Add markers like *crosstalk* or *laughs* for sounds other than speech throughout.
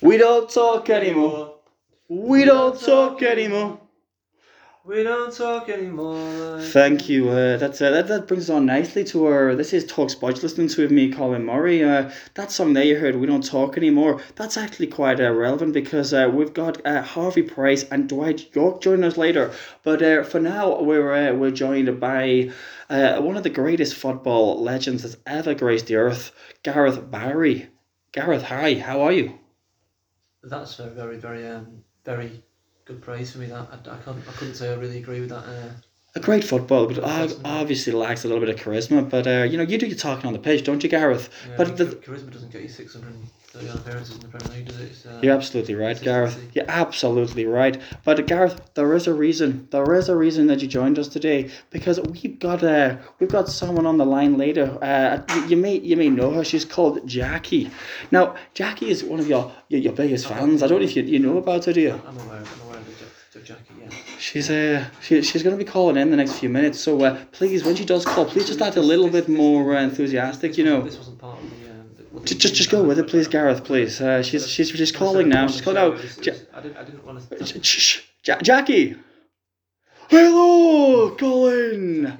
We don't talk anymore. We don't talk anymore. We don't talk anymore. Thank you. Uh, that's uh, that, that brings us on nicely to our. This is Talk Sports listening to with me, Colin Murray. Uh, that song there you heard, "We Don't Talk Anymore." That's actually quite uh, relevant because uh, we've got uh, Harvey Price and Dwight Yorke joining us later. But uh, for now, we're uh, we're joined by uh, one of the greatest football legends that's ever graced the earth, Gareth Barry. Gareth, hi. How are you? That's a very, very, um, very good praise for me. That I, I can't, I couldn't say I really agree with that. Uh, A great football, but Awesome. obviously lacks a little bit of charisma. But uh, you know, you do your talking on the pitch, don't you, Gareth? yeah, But the, charisma doesn't get you 630 odd appearances in the Premier League, does it? It's, uh, You're absolutely right, Gareth. You're absolutely right. But Gareth, there is a reason. There is a reason that you joined us today because we've got uh, we've got someone on the line later. Uh, you may you may know her. She's called Jackie. Now, Jackie is one of your your, your biggest fans. I don't know if you, you know about her, do you? I'm aware, I'm aware of Jack, the Jackie, yeah. She's uh she, she's going to be calling in the next few minutes. So uh, please, when she does call, please just add a little bit more uh, enthusiastic. You know. This wasn't part of the. Um, the Just, just, just go with it, please, Gareth. Please. Uh, she's, she's, she's calling now. She's calling out. Ja- I didn't, I didn't want to. Shh, shh, shh. Ja- Jackie. Hello, Colin.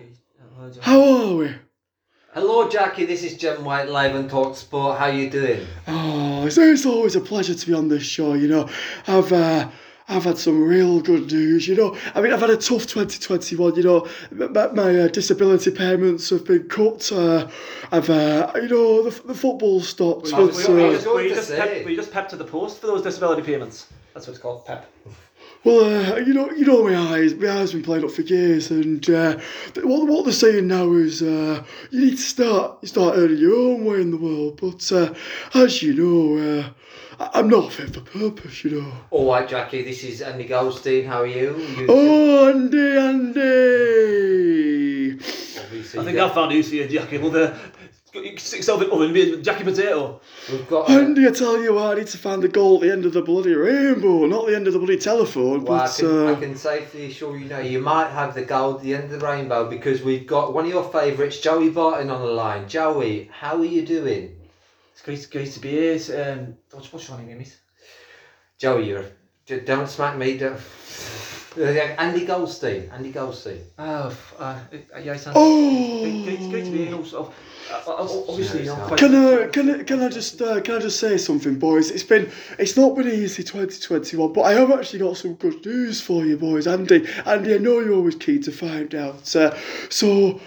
How are we? Hello, Jackie. This is Jim White live on Talk Sport. How you doing? Oh, it's, it's always a pleasure to be on this show. You know, I've uh, I've had some real good news. You know, I mean, I've had a tough 2021. You know, my, my uh, disability payments have been cut. Uh, I've uh, you know the, the football stopped. Well, but, we- uh, we just- going you to just say- pep, were you just pep to the post for those disability payments? That's what it's called, pep. Well, uh, you know, you know my eyes. My eyes been playing up for years, and uh, what what they're saying now is uh, you need to start start earning your own way in the world. But uh, as you know, uh, I- I'm not fit for purpose. You know. All right, Jackie. This is Andy Goldstein. How are you? you Oh, Andy, Andy. obviously, I think I found news for Jackie. Well, the, you can stick yourself in the oven and be a Jackie Potato. we've got. Uh, Andy, I tell you I need to find the goal at the end of the bloody rainbow, not the end of the bloody telephone. well, I can, uh, I can safely assure you now, you might have the gold at the end of the rainbow because we've got one of your favourites, Joey Barton, on the line. Joey, how are you doing? It's great, great to be here. It's, Um, what's, what's your name, mate? Joey, you're. j- Don't smack me. Don't. Andy Goldstein. Andy Goldstein. Oh, f- uh, yeah, it's Oh. great, great, great to be here. You know, sort of, uh, uh, obviously, you know, Can I can I, can I just uh, can I just say something, boys? It's been it's not been easy 2021, but I have actually got some good news for you, boys. Andy, Andy, I know you're always keen to find out. Uh, so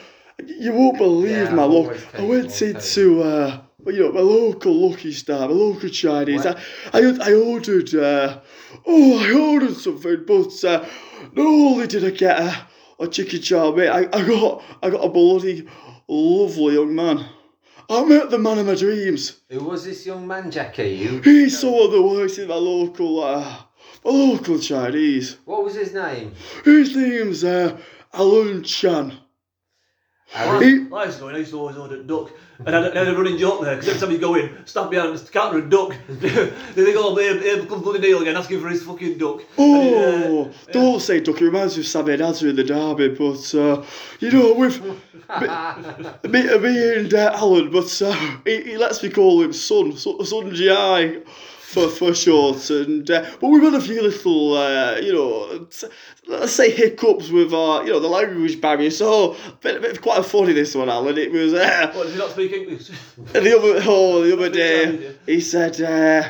you won't believe Yeah, my I'm luck. I went into uh, you know my local Lucky Star, my local Chinese. I, I I ordered uh, oh I ordered something, but uh, not only did I get a, a chicken chow mate, I, I got I got a bloody lovely young man. I met the man of my dreams. Who was this young man, Jackie? You. He's someone that works in my local, uh, my local Chinese. What was his name? His name's uh, Alan Chan. Aaron. He, When I used to go in, I used to always order duck. And I had, I had a running joke there, because every time you go in, stand behind the counter and duck. *laughs* they think, oh, Abe, Abe comes bloody Neil again, asking for his fucking duck. oh, And, uh, don't say duck. It reminds me of Sammy Nazar in the derby, but uh, you know, with me, me and uh, Alan, but uh, he, he lets me call him Son, Son, son Gi. For, for short, and uh, but we've had a few little, uh, you know, t- let's say hiccups with our, you know, the language barrier. So, bit, bit quite a funny this one, Alan. It was uh, What, does he not speak English? *laughs* The other, oh, the other day, he said, uh,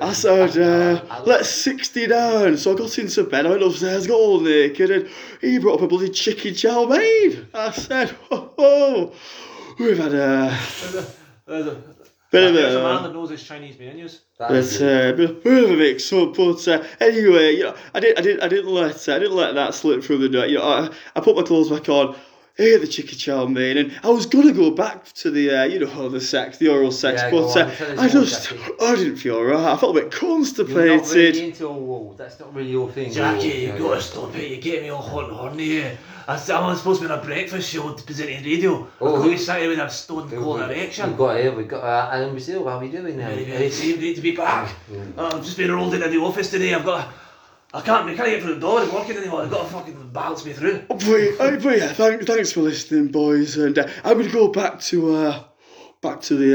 I said, uh, let's 69. So I got into bed, I went upstairs, got all naked, and he brought up a bloody chicken chow mein. I said, *laughs* oh, oh we've had a There's a, bit of there's a man a. that knows his Chinese menus. That's uh, bit bit of a mix up, but uh, anyway, you know, I didn't, I didn't, I didn't let, I didn't let that slip through the net. You know, I, I put my clothes back on, ate the chicken chow mein, and I was gonna go back to the, uh, you know, the sex, the oral sex, Yeah, but uh, I just, Jackie. I didn't feel right. I felt a bit constipated. You're not constipated. really into all wool. That's not really your thing. Jackie, you Yeah, gotta yeah. stop it. You're getting me all hot and horny here. I said, I'm supposed to be on a breakfast show presenting radio. Oh, I've who- got excited with a stone cold erection. We've got here, we've got uh, Alan Brazil. How are we doing now? Very, very pleased to be back. Mm. Uh, I've just been rolled into the office today. I've got. I can't. I can't get through the door. I'm working anymore. I've got to fucking balance me through. But, uh, but yeah, thank, thanks for listening, boys, and uh, I'm gonna go back to, uh, back to the